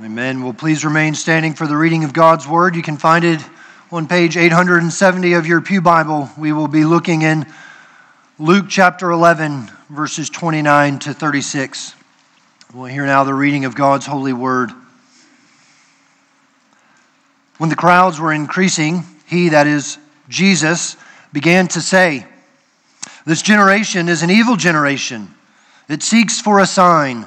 Amen. Well, please remain standing for the reading of God's Word. You can find it on page 870 of your Pew Bible. We will be looking in Luke chapter 11, verses 29 to 36. We'll hear now the reading of God's holy Word. When the crowds were increasing, he, that is Jesus, began to say, This generation is an evil generation. It seeks for a sign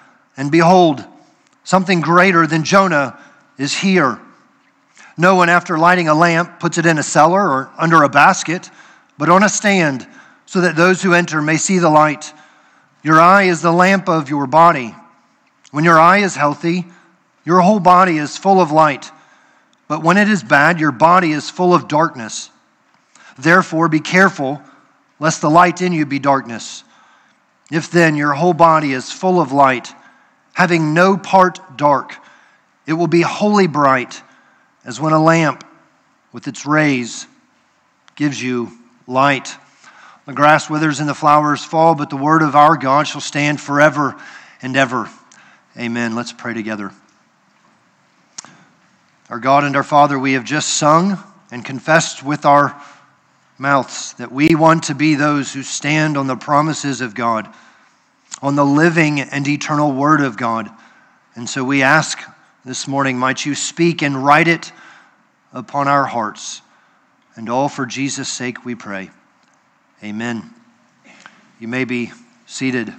and behold, something greater than Jonah is here. No one, after lighting a lamp, puts it in a cellar or under a basket, but on a stand, so that those who enter may see the light. Your eye is the lamp of your body. When your eye is healthy, your whole body is full of light. But when it is bad, your body is full of darkness. Therefore, be careful lest the light in you be darkness. If then your whole body is full of light, having no part dark. It will be wholly bright, as when a lamp with its rays gives you light. The grass withers and the flowers fall, but the word of our God shall stand forever and ever. Amen. Let's pray together. Our God and our Father, we have just sung and confessed with our mouths that we want to be those who stand on the promises of God on the living and eternal Word of God. And so we ask this morning, might you speak and write it upon our hearts. And all for Jesus' sake we pray. Amen. You may be seated.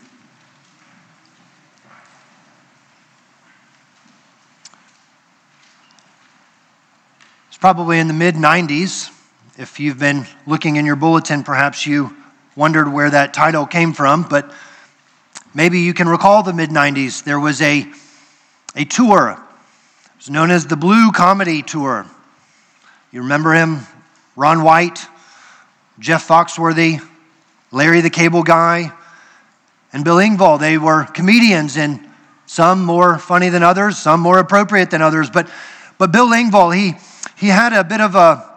It's probably in the mid 90s. If you've been looking in your bulletin, perhaps you wondered where that title came from, but Maybe you can recall the mid 90s. There was a, a tour. It was known as the Blue Comedy Tour. You remember him? Ron White, Jeff Foxworthy, Larry the Cable Guy, and Bill Engvall. They were comedians, and some more funny than others, some more appropriate than others. But, but Bill Engvall, he, he had a bit of a,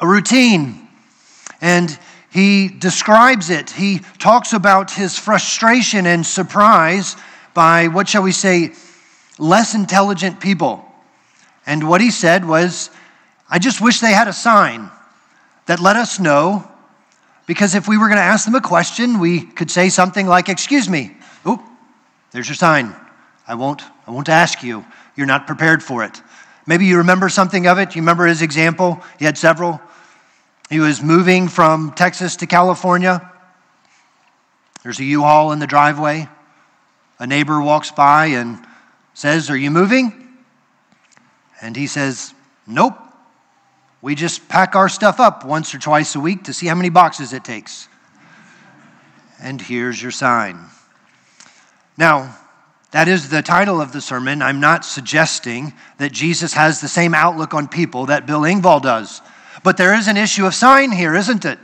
a routine. And he describes it. He talks about his frustration and surprise by, what shall we say, less intelligent people. And what he said was, I just wish they had a sign that let us know, because if we were going to ask them a question, we could say something like, Excuse me, oh, there's your sign. I won't, I won't ask you. You're not prepared for it. Maybe you remember something of it. You remember his example? He had several. He was moving from Texas to California. There's a U Haul in the driveway. A neighbor walks by and says, Are you moving? And he says, Nope. We just pack our stuff up once or twice a week to see how many boxes it takes. And here's your sign. Now, that is the title of the sermon. I'm not suggesting that Jesus has the same outlook on people that Bill Engvall does. But there is an issue of sign here, isn't it?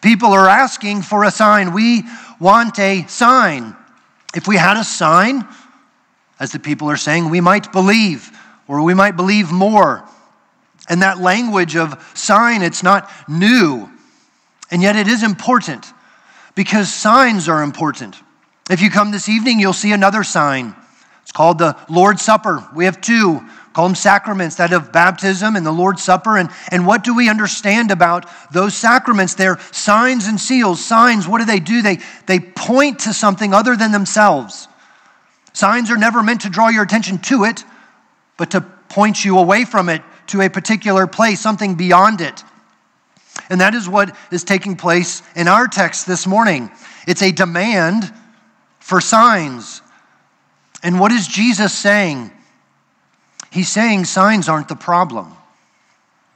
People are asking for a sign. We want a sign. If we had a sign, as the people are saying, we might believe, or we might believe more. And that language of sign, it's not new. And yet it is important because signs are important. If you come this evening, you'll see another sign. It's called the Lord's Supper. We have two call them sacraments, that of baptism and the Lord's Supper. And, and what do we understand about those sacraments? They're signs and seals. Signs, what do they do? They, they point to something other than themselves. Signs are never meant to draw your attention to it, but to point you away from it to a particular place, something beyond it. And that is what is taking place in our text this morning. It's a demand for signs. And what is Jesus saying? He's saying signs aren't the problem,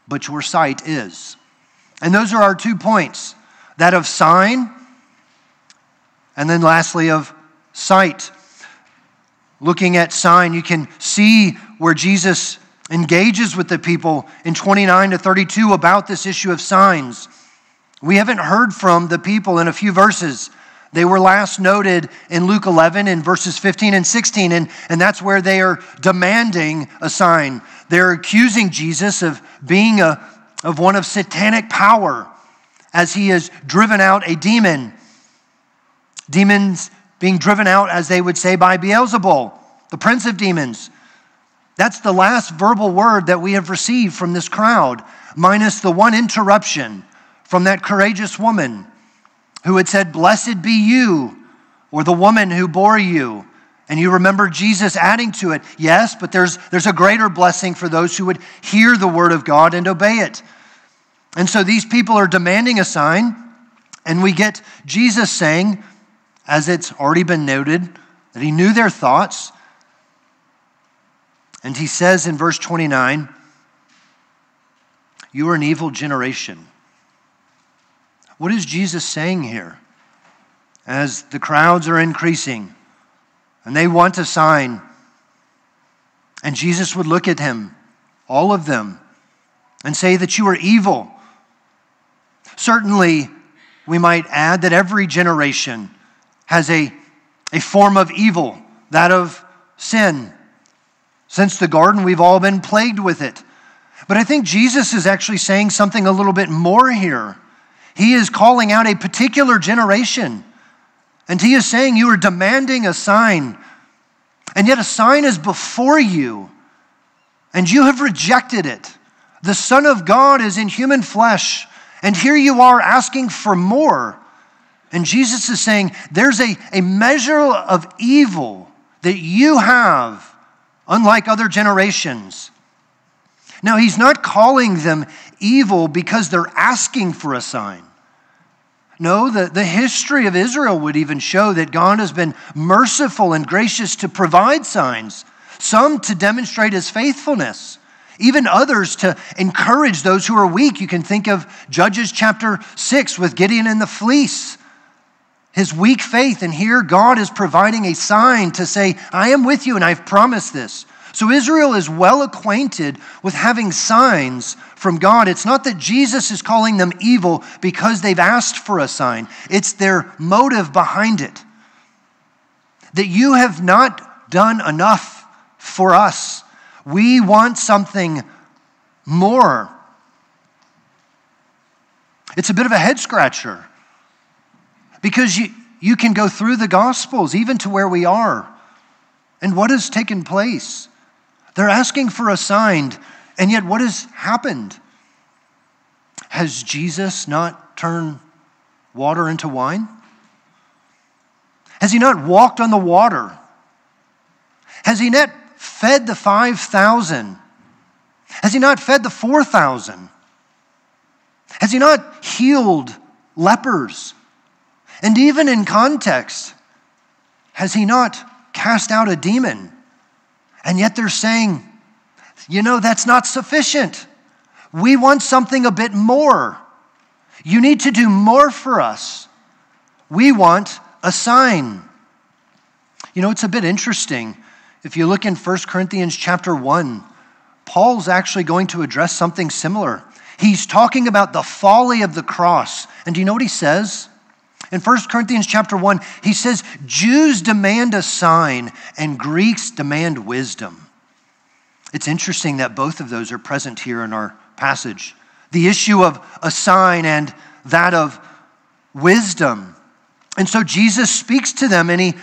but your sight is. And those are our two points that of sign, and then lastly of sight. looking at sign, you can see where Jesus engages with the people in 29 to 32 about this issue of signs. We haven't heard from the people in a few verses. They were last noted in Luke 11 in verses 15 and 16, and, and that's where they are demanding a sign. They're accusing Jesus of being a, of one of satanic power as he has driven out a demon. Demons being driven out, as they would say, by Beelzebul, the prince of demons. That's the last verbal word that we have received from this crowd, minus the one interruption from that courageous woman who had said, Blessed be you, or the woman who bore you. And you remember Jesus adding to it, Yes, but there's, there's a greater blessing for those who would hear the word of God and obey it. And so these people are demanding a sign, and we get Jesus saying, as it's already been noted, that he knew their thoughts. And he says in verse 29, You are an evil generation. What is Jesus saying here? As the crowds are increasing and they want a sign, and Jesus would look at him, all of them, and say that you are evil. Certainly, we might add that every generation has a, a form of evil, that of sin. Since the garden, we've all been plagued with it. But I think Jesus is actually saying something a little bit more here. He is calling out a particular generation. And he is saying, You are demanding a sign. And yet a sign is before you, and you have rejected it. The Son of God is in human flesh, and here you are asking for more. And Jesus is saying, There's a, a measure of evil that you have, unlike other generations. Now, he's not calling them evil because they're asking for a sign. No, the, the history of Israel would even show that God has been merciful and gracious to provide signs, some to demonstrate his faithfulness, even others to encourage those who are weak. You can think of Judges chapter 6 with Gideon and the fleece, his weak faith. And here God is providing a sign to say, I am with you and I've promised this. So Israel is well acquainted with having signs from God. It's not that Jesus is calling them evil because they've asked for a sign, it's their motive behind it. That you have not done enough for us. We want something more. It's a bit of a head scratcher because you, you can go through the Gospels, even to where we are. And what has taken place? They're asking for a sign, and yet what has happened? Has Jesus not turned water into wine? Has he not walked on the water? Has he not fed the 5,000? Has he not fed the 4,000? Has he not healed lepers? And even in context, has he not cast out a demon? And yet they're saying, you know, that's not sufficient. We want something a bit more. You need to do more for us. We want a sign. You know, it's a bit interesting. If you look in 1 Corinthians chapter 1, Paul's actually going to address something similar. He's talking about the folly of the cross. And do you know what he says? In 1 Corinthians chapter 1, he says, Jews demand a sign and Greeks demand wisdom. It's interesting that both of those are present here in our passage. The issue of a sign and that of wisdom. And so Jesus speaks to them and he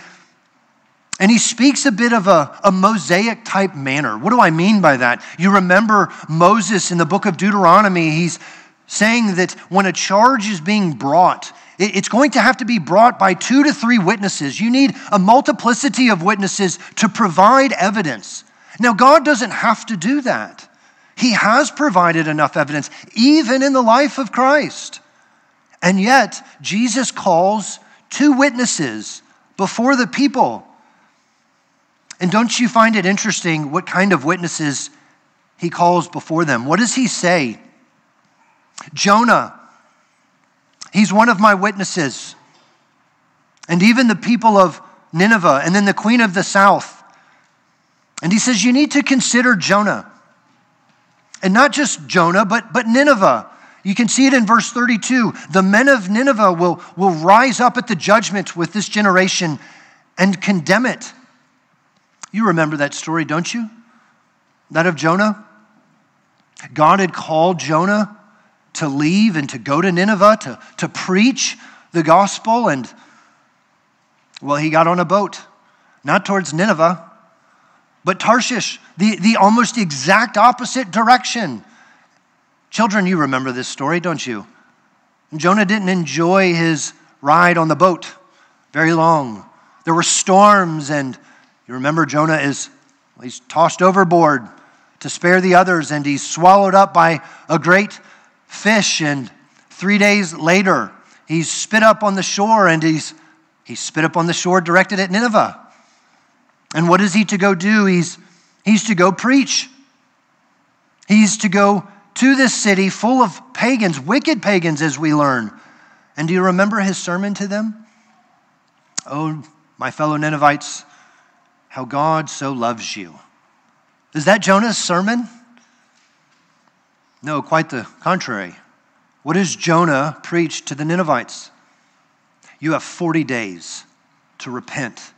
and he speaks a bit of a, a mosaic type manner. What do I mean by that? You remember Moses in the book of Deuteronomy, he's saying that when a charge is being brought, it's going to have to be brought by two to three witnesses. You need a multiplicity of witnesses to provide evidence. Now, God doesn't have to do that. He has provided enough evidence, even in the life of Christ. And yet, Jesus calls two witnesses before the people. And don't you find it interesting what kind of witnesses he calls before them? What does he say? Jonah He's one of my witnesses. And even the people of Nineveh, and then the queen of the south, And he says, You need to consider Jonah. And not just Jonah, but, but Nineveh. You can see it in verse 32. The men of Nineveh will, will rise up at the judgment with this generation and condemn it. You remember that story, don't you? That of Jonah? God had called Jonah to leave and to go to Nineveh to, to preach the gospel, and well, he got on a boat, not towards Nineveh, but Tarshish, the, the almost exact opposite direction. Children, you remember this story, don't you? Jonah didn't enjoy his ride on the boat very long. There were storms, and you remember Jonah is he's tossed overboard to spare the others, and he's swallowed up by a great fish. And three days later, he's spit up on the shore, and he's he's spit up on the shore directed at Nineveh. And what is he to go do? He's, he's to go preach. He's to go to this city full of pagans, wicked pagans, as we learn. And do you remember his sermon to them? Oh, my fellow Ninevites, how God so loves you. Is that Jonah's sermon? No, quite the contrary. What does Jonah preach to the Ninevites? You have 40 days to repent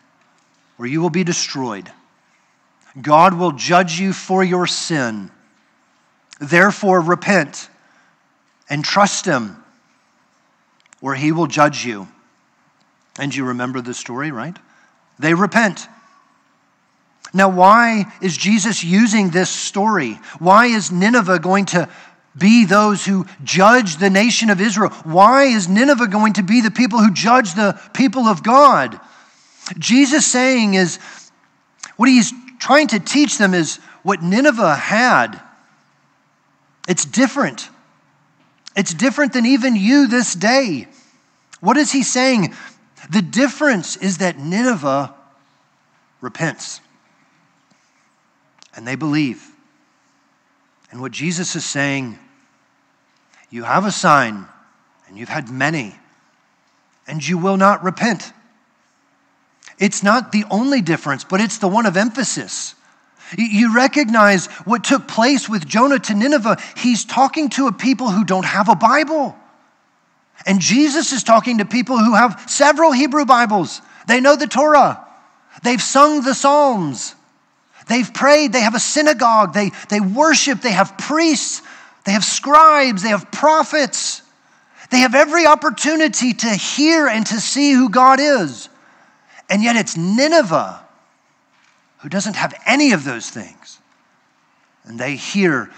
or you will be destroyed. God will judge you for your sin. Therefore, repent and trust Him, or He will judge you. And you remember the story, right? They repent. Now, why is Jesus using this story? Why is Nineveh going to be those who judge the nation of Israel? Why is Nineveh going to be the people who judge the people of God? Jesus saying is, what he's trying to teach them is what Nineveh had. It's different. It's different than even you this day. What is he saying? The difference is that Nineveh repents and they believe. And what Jesus is saying, you have a sign and you've had many, and you will not repent. It's not the only difference, but it's the one of emphasis. You recognize what took place with Jonah to Nineveh. He's talking to a people who don't have a Bible. And Jesus is talking to people who have several Hebrew Bibles. They know the Torah, they've sung the Psalms, they've prayed, they have a synagogue, they, they worship, they have priests, they have scribes, they have prophets. They have every opportunity to hear and to see who God is. And yet it's Nineveh who doesn't have any of those things. And they hear,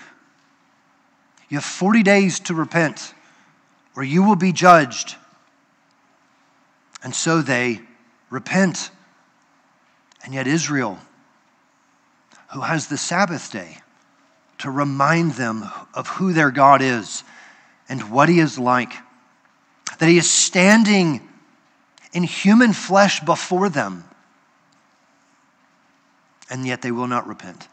You have 40 days to repent, or you will be judged. And so they repent. And yet, Israel, who has the Sabbath day to remind them of who their God is and what He is like, that He is standing in human flesh before them, and yet they will not repent.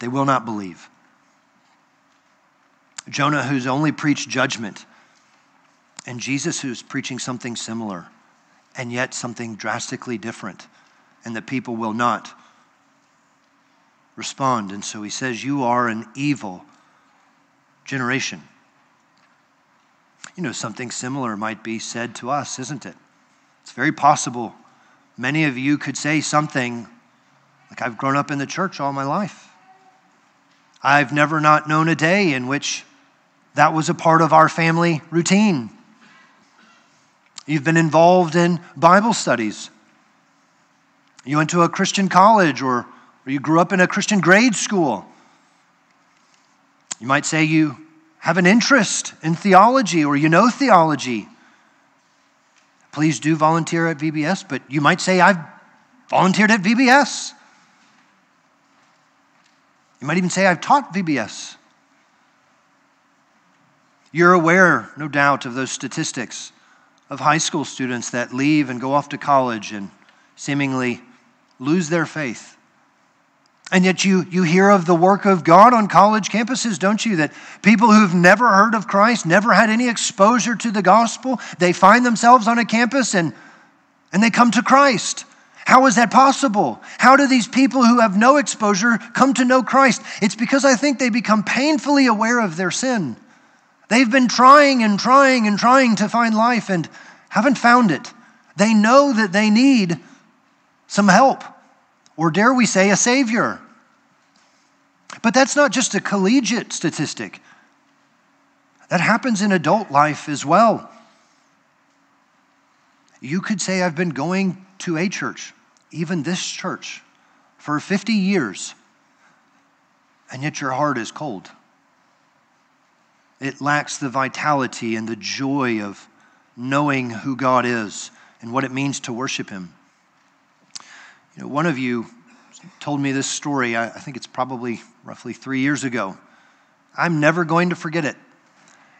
They will not believe. Jonah, who's only preached judgment, and Jesus, who's preaching something similar, and yet something drastically different, and the people will not respond. And so he says, You are an evil generation. You know, something similar might be said to us, isn't it? It's very possible. Many of you could say something like, I've grown up in the church all my life. I've never not known a day in which that was a part of our family routine. You've been involved in Bible studies. You went to a Christian college or, or you grew up in a Christian grade school. You might say you have an interest in theology or you know theology, please do volunteer at VBS. But you might say, I've volunteered at VBS. You might even say, I've taught VBS. You're aware, no doubt, of those statistics of high school students that leave and go off to college and seemingly lose their faith. And yet, you, you hear of the work of God on college campuses, don't you? That people who've never heard of Christ, never had any exposure to the gospel, they find themselves on a campus and, and they come to Christ. How is that possible? How do these people who have no exposure come to know Christ? It's because I think they become painfully aware of their sin. They've been trying and trying and trying to find life and haven't found it. They know that they need some help, or dare we say, a Savior. But that's not just a collegiate statistic, that happens in adult life as well. You could say, I've been going to a church, even this church, for 50 years, and yet your heart is cold. It lacks the vitality and the joy of knowing who God is and what it means to worship Him. You know, one of you told me this story, I, think it's probably roughly three years ago. I'm never going to forget it.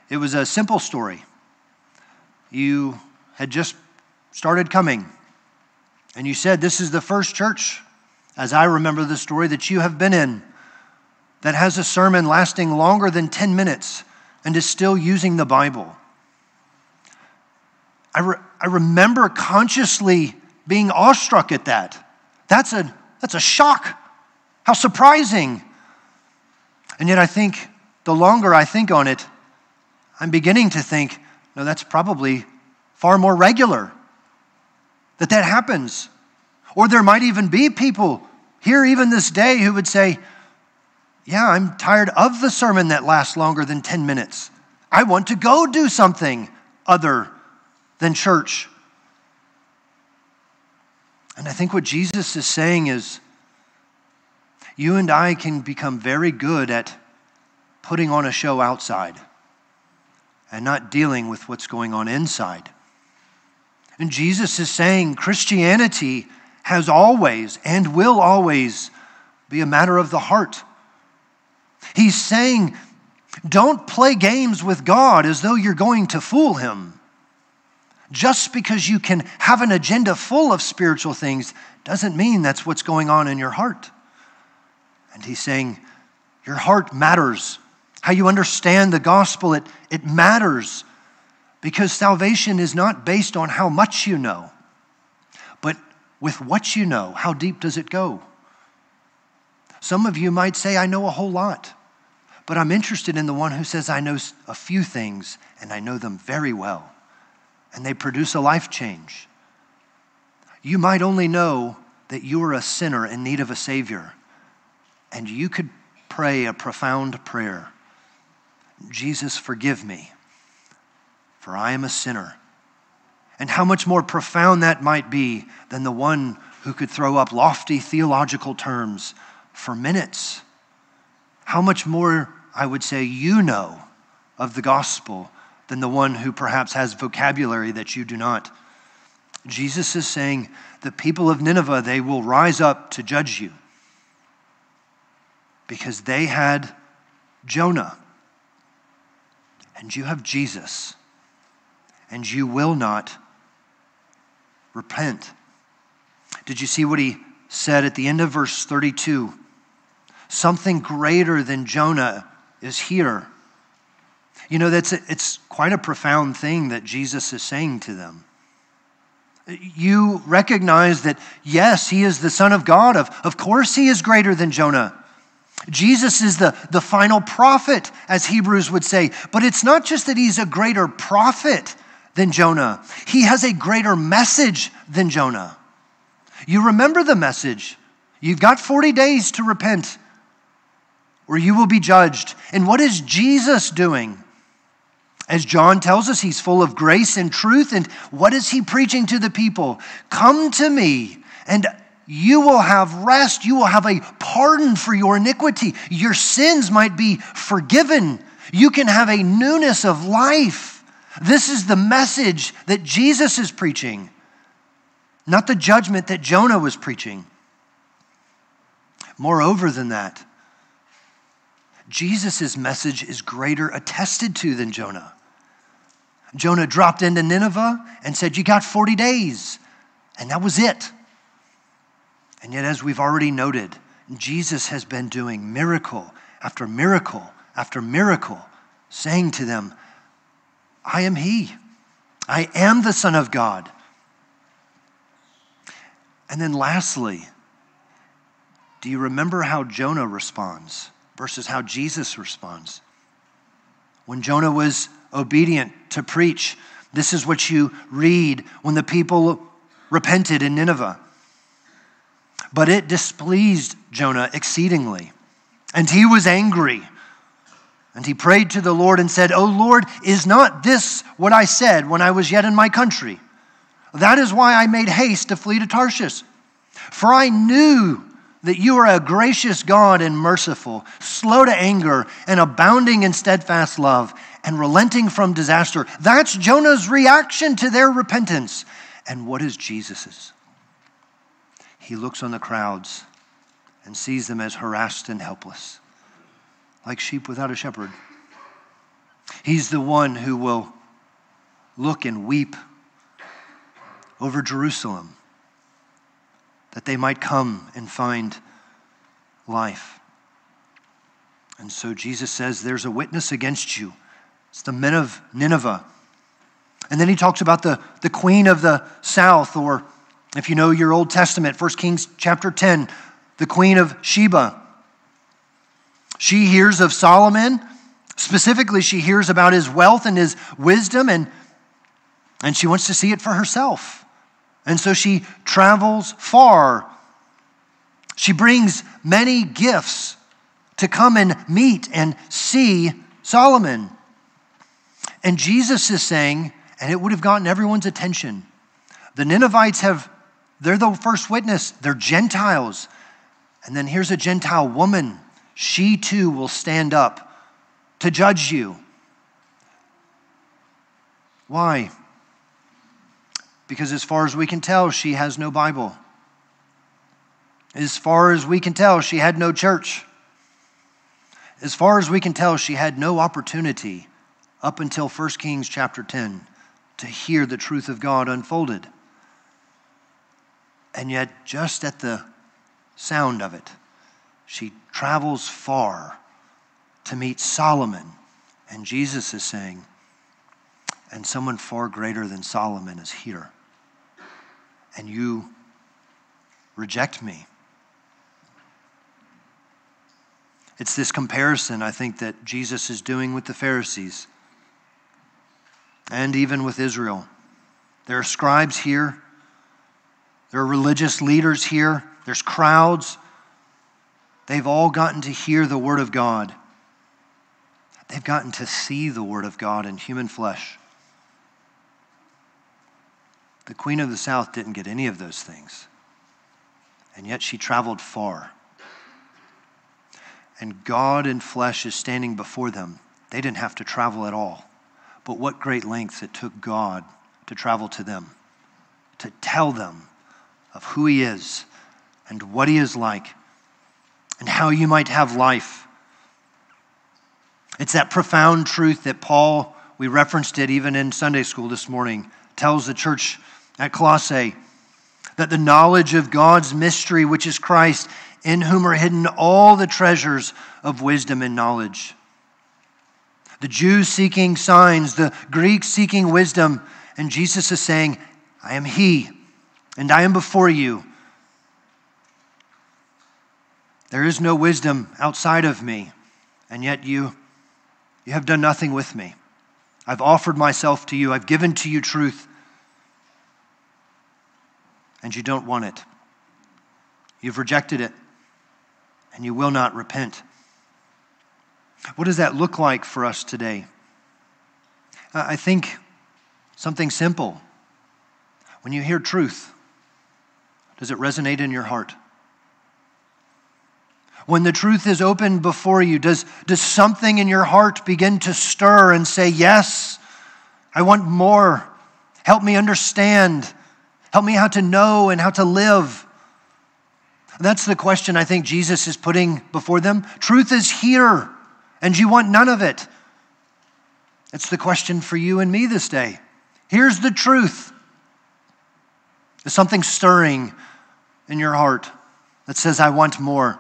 It was a simple story. You had just started coming, and you said, This is the first church, as I remember the story, that you have been in that has a sermon lasting longer than 10 minutes and is still using the Bible. I, re- I remember consciously being awestruck at that. That's a, that's a shock. How surprising. And yet, I think the longer I think on it, I'm beginning to think, no, that's probably far more regular that that happens. Or there might even be people here, even this day, who would say, Yeah, I'm tired of the sermon that lasts longer than 10 minutes. I want to go do something other than church. And I think what Jesus is saying is you and I can become very good at putting on a show outside and not dealing with what's going on inside. And Jesus is saying Christianity has always and will always be a matter of the heart. He's saying, don't play games with God as though you're going to fool him. Just because you can have an agenda full of spiritual things doesn't mean that's what's going on in your heart. And he's saying, Your heart matters. How you understand the gospel, it, it matters because salvation is not based on how much you know, but with what you know, how deep does it go? Some of you might say, I know a whole lot, but I'm interested in the one who says, I know a few things and I know them very well and they produce a life change. You might only know that you are a sinner in need of a Savior, and you could pray a profound prayer Jesus, forgive me, for I am a sinner. And how much more profound that might be than the one who could throw up lofty theological terms for minutes. How much more, I would say, you know of the gospel than the one who perhaps has vocabulary that you do not. Jesus is saying, the people of Nineveh, they will rise up to judge you because they had Jonah and you have Jesus and you will not repent. Did you see what he said at the end of verse 32? Something greater than Jonah is here. You know, that's it's quite a profound thing that Jesus is saying to them. You recognize that, yes, he is the Son of God. Of, of course, he is greater than Jonah. Jesus is the, the final prophet, as Hebrews would say. But it's not just that he's a greater prophet than Jonah, he has a greater message than Jonah. You remember the message. You've got 40 days to repent, or you will be judged. And what is Jesus doing? As John tells us, he's full of grace and truth. And what is he preaching to the people? Come to me, and you will have rest. You will have a pardon for your iniquity. Your sins might be forgiven. You can have a newness of life. This is the message that Jesus is preaching, not the judgment that Jonah was preaching. Moreover than that, Jesus' message is greater attested to than Jonah. Jonah dropped into Nineveh and said, You got 40 days. And that was it. And yet, as we've already noted, Jesus has been doing miracle after miracle after miracle, saying to them, I am He. I am the Son of God. And then lastly, do you remember how Jonah responds versus how Jesus responds? When Jonah was obedient to preach, this is what you read when the people repented in Nineveh. But it displeased Jonah exceedingly, and he was angry. And he prayed to the Lord and said, O Lord, is not this what I said when I was yet in my country? That is why I made haste to flee to Tarshish. For I knew that you are a gracious God and merciful, slow to anger, and abounding in steadfast love, and relenting from disaster. That's Jonah's reaction to their repentance. And what is Jesus's? He looks on the crowds and sees them as harassed and helpless, like sheep without a shepherd. He's the one who will look and weep over Jerusalem that they might come and find life. And so Jesus says, There's a witness against you. It's the men of Nineveh. And then he talks about the, the queen of the south, or if you know your Old Testament, 1 Kings chapter 10, the queen of Sheba. She hears of Solomon. Specifically, she hears about his wealth and his wisdom, and, and she wants to see it for herself. And so she travels far. She brings many gifts to come and meet and see Solomon. And Jesus is saying, and it would have gotten everyone's attention. The Ninevites have, they're the first witness, they're Gentiles. And then here's a Gentile woman. She too will stand up to judge you. Why? Because as far as we can tell, she has no Bible. As far as we can tell, she had no church. As far as we can tell, she had no opportunity up until 1 Kings chapter 10 to hear the truth of God unfolded. And yet, just at the sound of it, she travels far to meet Solomon. And Jesus is saying, and someone far greater than Solomon is here. And you reject me. It's this comparison, I think, that Jesus is doing with the Pharisees and even with Israel. There are scribes here, there are religious leaders here, there's crowds. They've all gotten to hear the Word of God. They've gotten to see the Word of God in human flesh. The Queen of the South didn't get any of those things, and yet she traveled far. And God in flesh is standing before them. They didn't have to travel at all. But what great lengths it took God to travel to them, to tell them of who He is and what He is like and how you might have life. It's that profound truth that Paul, we referenced it even in Sunday school this morning, tells the church at Colossae that the knowledge of God's mystery, which is Christ, in whom are hidden all the treasures of wisdom and knowledge the Jews seeking signs, the Greeks seeking wisdom. And Jesus is saying, I am He, and I am before you. There is no wisdom outside of me, and yet you, you have done nothing with me. I've offered myself to you, I've given to you truth, and you don't want it. You've rejected it, and you will not repent. What does that look like for us today? I think something simple. When you hear truth, does it resonate in your heart? When the truth is opened before you, does, does something in your heart begin to stir and say, Yes, I want more? Help me understand. Help me how to know and how to live. That's the question I think Jesus is putting before them. Truth is here and you want none of it? It's the question for you and me this day. Here's the truth. There's something stirring in your heart that says, I want more.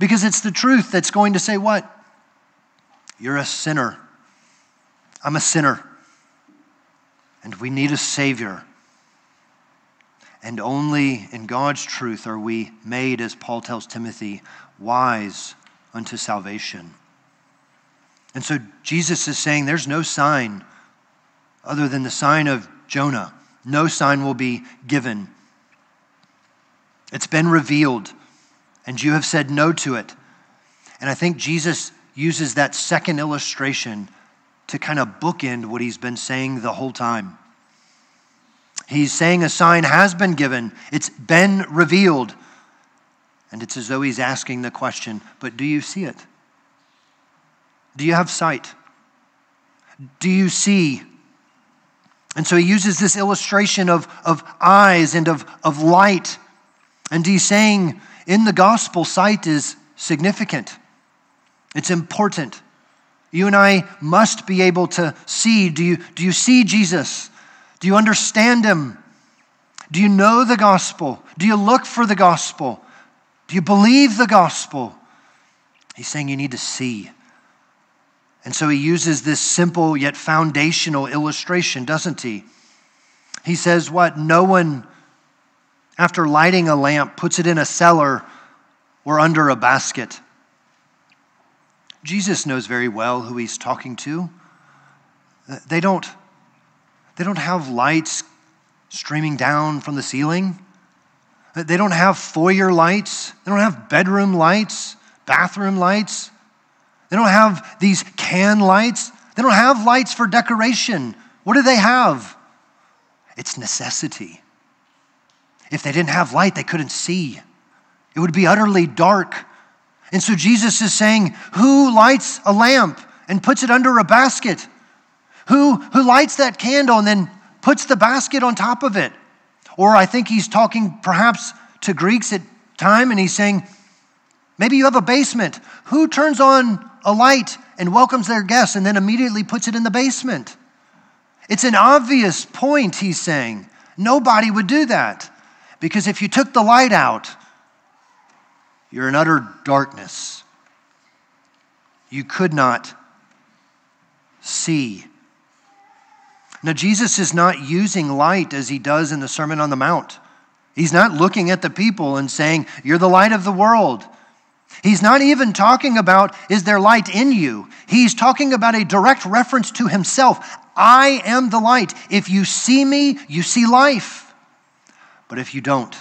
Because it's the truth that's going to say, What? You're a sinner. I'm a sinner. And we need a Savior. And only in God's truth are we made, as Paul tells Timothy, wise unto salvation. And so Jesus is saying there's no sign other than the sign of Jonah. No sign will be given. It's been revealed, and you have said no to it. And I think Jesus uses that second illustration to kind of bookend what he's been saying the whole time. He's saying a sign has been given, it's been revealed. And it's as though he's asking the question, but do you see it? Do you have sight? Do you see? And so he uses this illustration of, of eyes and of, of light. And he's saying in the gospel, sight is significant, it's important. You and I must be able to see. Do you, do you see Jesus? Do you understand him? Do you know the gospel? Do you look for the gospel? Do you believe the gospel? He's saying you need to see. And so he uses this simple yet foundational illustration, doesn't he? He says, What? No one, after lighting a lamp, puts it in a cellar or under a basket. Jesus knows very well who he's talking to. They don't, they don't have lights streaming down from the ceiling. They don't have foyer lights. They don't have bedroom lights, bathroom lights. They don't have these can lights. They don't have lights for decoration. What do they have? It's necessity. If they didn't have light, they couldn't see. It would be utterly dark. And so Jesus is saying, Who lights a lamp and puts it under a basket? Who, who lights that candle and then puts the basket on top of it? Or I think he's talking perhaps to Greeks at time and he's saying, Maybe you have a basement. Who turns on a light and welcomes their guests and then immediately puts it in the basement. It's an obvious point, he's saying. Nobody would do that. Because if you took the light out, you're in utter darkness. You could not see. Now, Jesus is not using light as he does in the Sermon on the Mount. He's not looking at the people and saying, You're the light of the world. He's not even talking about, is there light in you? He's talking about a direct reference to himself. I am the light. If you see me, you see life. But if you don't,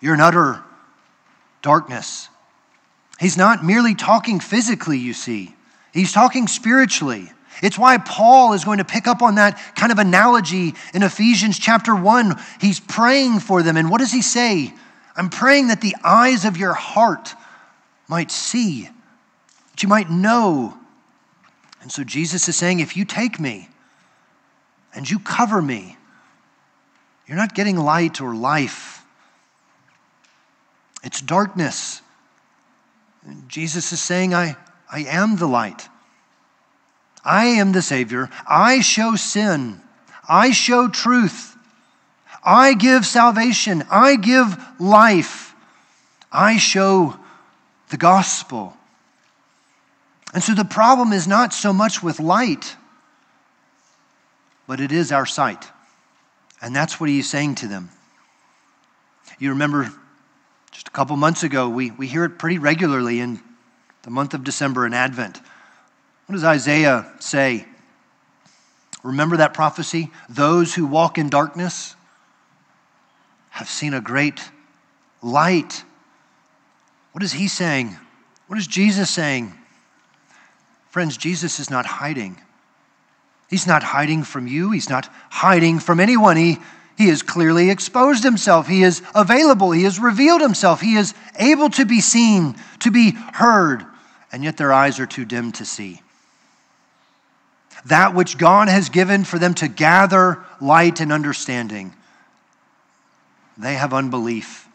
you're in utter darkness. He's not merely talking physically, you see, he's talking spiritually. It's why Paul is going to pick up on that kind of analogy in Ephesians chapter 1. He's praying for them. And what does he say? I'm praying that the eyes of your heart might see, that you might know. And so Jesus is saying, if you take me and you cover me, you're not getting light or life. It's darkness. And Jesus is saying, I, I am the light. I am the Savior. I show sin. I show truth. I give salvation. I give life. I show the gospel. And so the problem is not so much with light, but it is our sight. And that's what he's saying to them. You remember just a couple months ago, we, we hear it pretty regularly in the month of December in Advent. What does Isaiah say? Remember that prophecy? Those who walk in darkness have seen a great light. What is he saying? What is Jesus saying? Friends, Jesus is not hiding. He's not hiding from you. He's not hiding from anyone. He, he has clearly exposed himself. He is available. He has revealed himself. He is able to be seen, to be heard, and yet their eyes are too dim to see. That which God has given for them to gather light and understanding, they have unbelief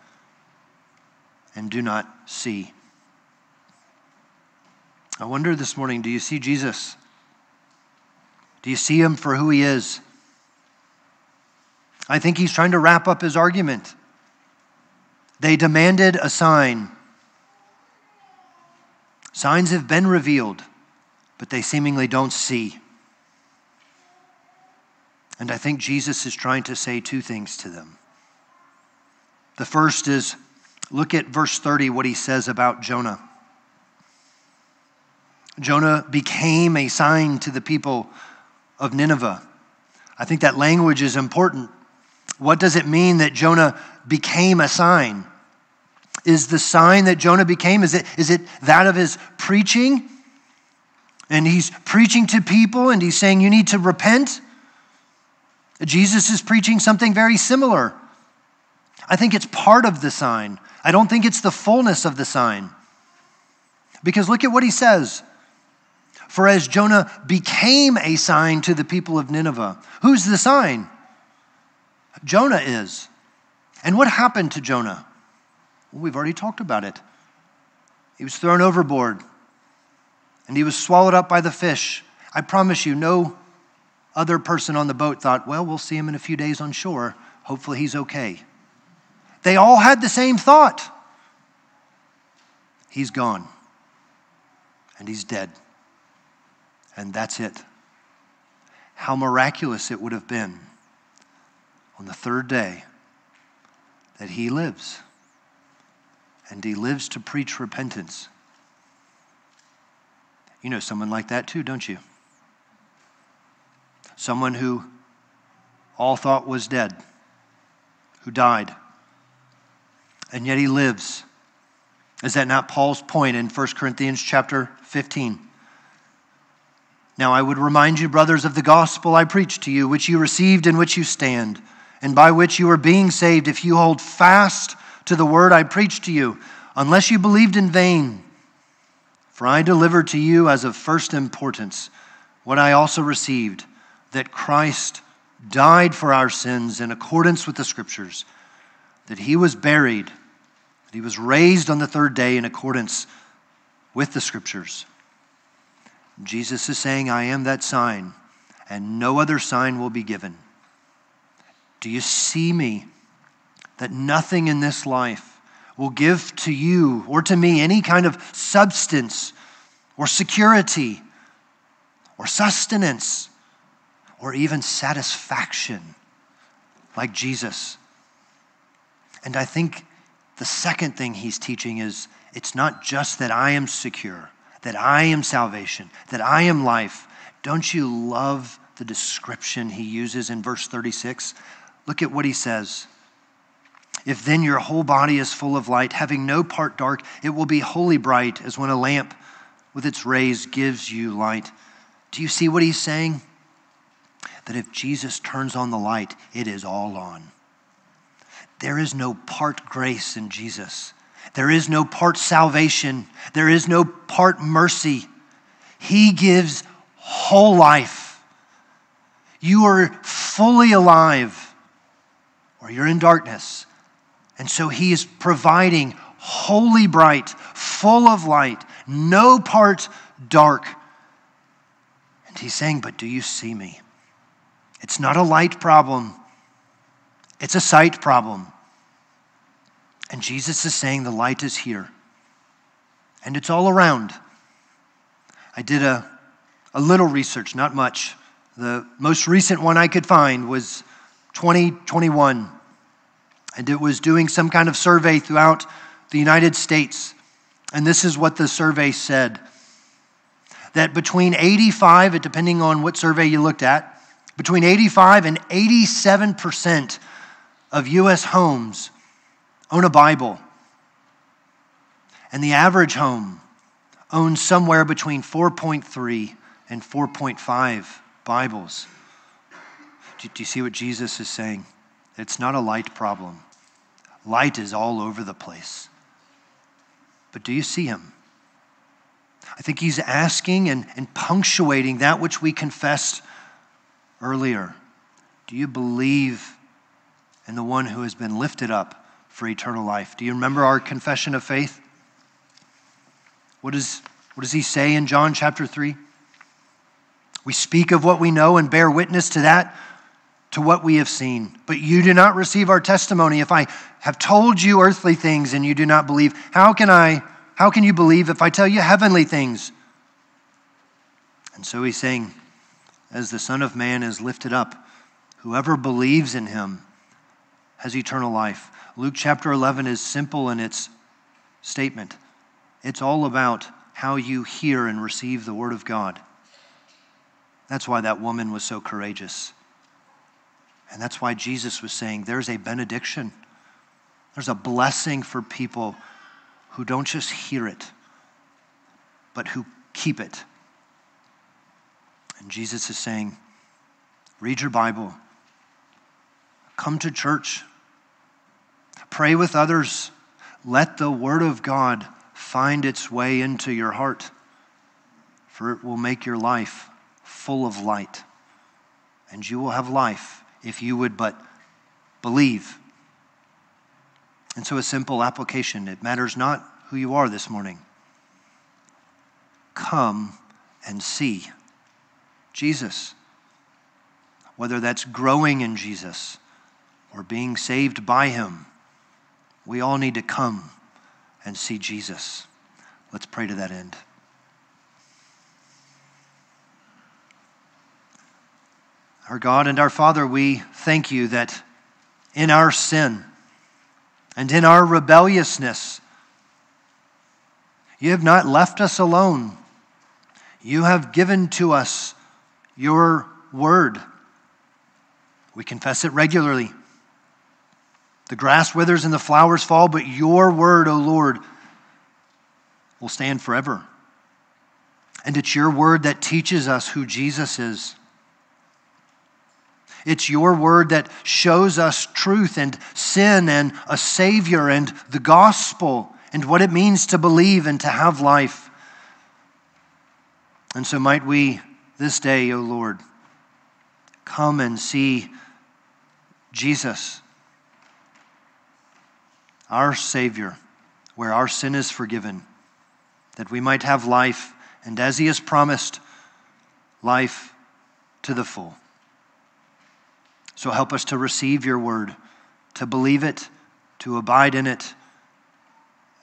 and do not see. I wonder this morning do you see Jesus? Do you see him for who he is? I think he's trying to wrap up his argument. They demanded a sign. Signs have been revealed, but they seemingly don't see. And I think Jesus is trying to say two things to them. The first is look at verse 30, what he says about Jonah. Jonah became a sign to the people of Nineveh. I think that language is important. What does it mean that Jonah became a sign? Is the sign that Jonah became, is it, is it that of his preaching? And he's preaching to people and he's saying, You need to repent. Jesus is preaching something very similar. I think it's part of the sign. I don't think it's the fullness of the sign. Because look at what he says. For as Jonah became a sign to the people of Nineveh, who's the sign? Jonah is. And what happened to Jonah? Well, we've already talked about it. He was thrown overboard and he was swallowed up by the fish. I promise you, no other person on the boat thought, well, we'll see him in a few days on shore. Hopefully he's okay. They all had the same thought. He's gone and he's dead. And that's it. How miraculous it would have been on the third day that he lives. And he lives to preach repentance. You know someone like that too, don't you? Someone who all thought was dead, who died, and yet he lives. Is that not Paul's point in 1 Corinthians chapter 15? Now I would remind you, brothers, of the gospel I preached to you, which you received, in which you stand, and by which you are being saved, if you hold fast to the word I preached to you, unless you believed in vain. For I delivered to you as of first importance what I also received that Christ died for our sins in accordance with the Scriptures, that he was buried, that he was raised on the third day in accordance with the Scriptures. Jesus is saying, I am that sign, and no other sign will be given. Do you see me? That nothing in this life will give to you or to me any kind of substance or security or sustenance or even satisfaction like Jesus. And I think the second thing he's teaching is it's not just that I am secure, that I am salvation, that I am life. Don't you love the description he uses in verse 36? Look at what he says. If then your whole body is full of light, having no part dark, it will be wholly bright, as when a lamp with its rays gives you light. Do you see what he's saying? That if Jesus turns on the light, it is all on. There is no part grace in Jesus. There is no part salvation. There is no part mercy. He gives whole life. You are fully alive, or you're in darkness. And so he is providing wholly bright, full of light, no part dark. And he's saying, But do you see me? It's not a light problem, it's a sight problem. And Jesus is saying, The light is here, and it's all around. I did a, a little research, not much. The most recent one I could find was 2021 and it was doing some kind of survey throughout the United States. And this is what the survey said that between 85, depending on what survey you looked at, between 85 and 87% of U.S. homes own a Bible. And the average home owns somewhere between 4.3 and 4.5 Bibles. Do you see what Jesus is saying? It's not a light problem. Light is all over the place. But do you see him? I think he's asking and, and punctuating that which we confessed earlier. Do you believe in the one who has been lifted up for eternal life? Do you remember our confession of faith? What, is, what does he say in John chapter 3? We speak of what we know and bear witness to that to what we have seen. But you do not receive our testimony. If I have told you earthly things and you do not believe, how can I how can you believe if I tell you heavenly things? And so he's saying, as the Son of Man is lifted up, whoever believes in him has eternal life. Luke chapter 11 is simple in its statement. It's all about how you hear and receive the Word of God. That's why that woman was so courageous. And that's why Jesus was saying there's a benediction, there's a blessing for people who don't just hear it, but who keep it. And Jesus is saying, read your Bible, come to church, pray with others, let the Word of God find its way into your heart, for it will make your life full of light. And you will have life if you would but believe. And so, a simple application it matters not who you are this morning. Come and see Jesus. Whether that's growing in Jesus or being saved by Him, we all need to come and see Jesus. Let's pray to that end. Our God and our Father, we thank you that in our sin and in our rebelliousness, you have not left us alone. You have given to us your word. We confess it regularly. The grass withers and the flowers fall, but your word, O Lord, will stand forever. And it's your word that teaches us who Jesus is. It's your word that shows us truth and sin and a Savior and the gospel and what it means to believe and to have life. And so, might we this day, O Lord, come and see Jesus, our Savior, where our sin is forgiven, that we might have life, and as He has promised, life to the full. So help us to receive your word, to believe it, to abide in it,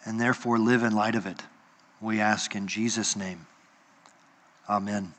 and therefore live in light of it. We ask in Jesus' name. Amen.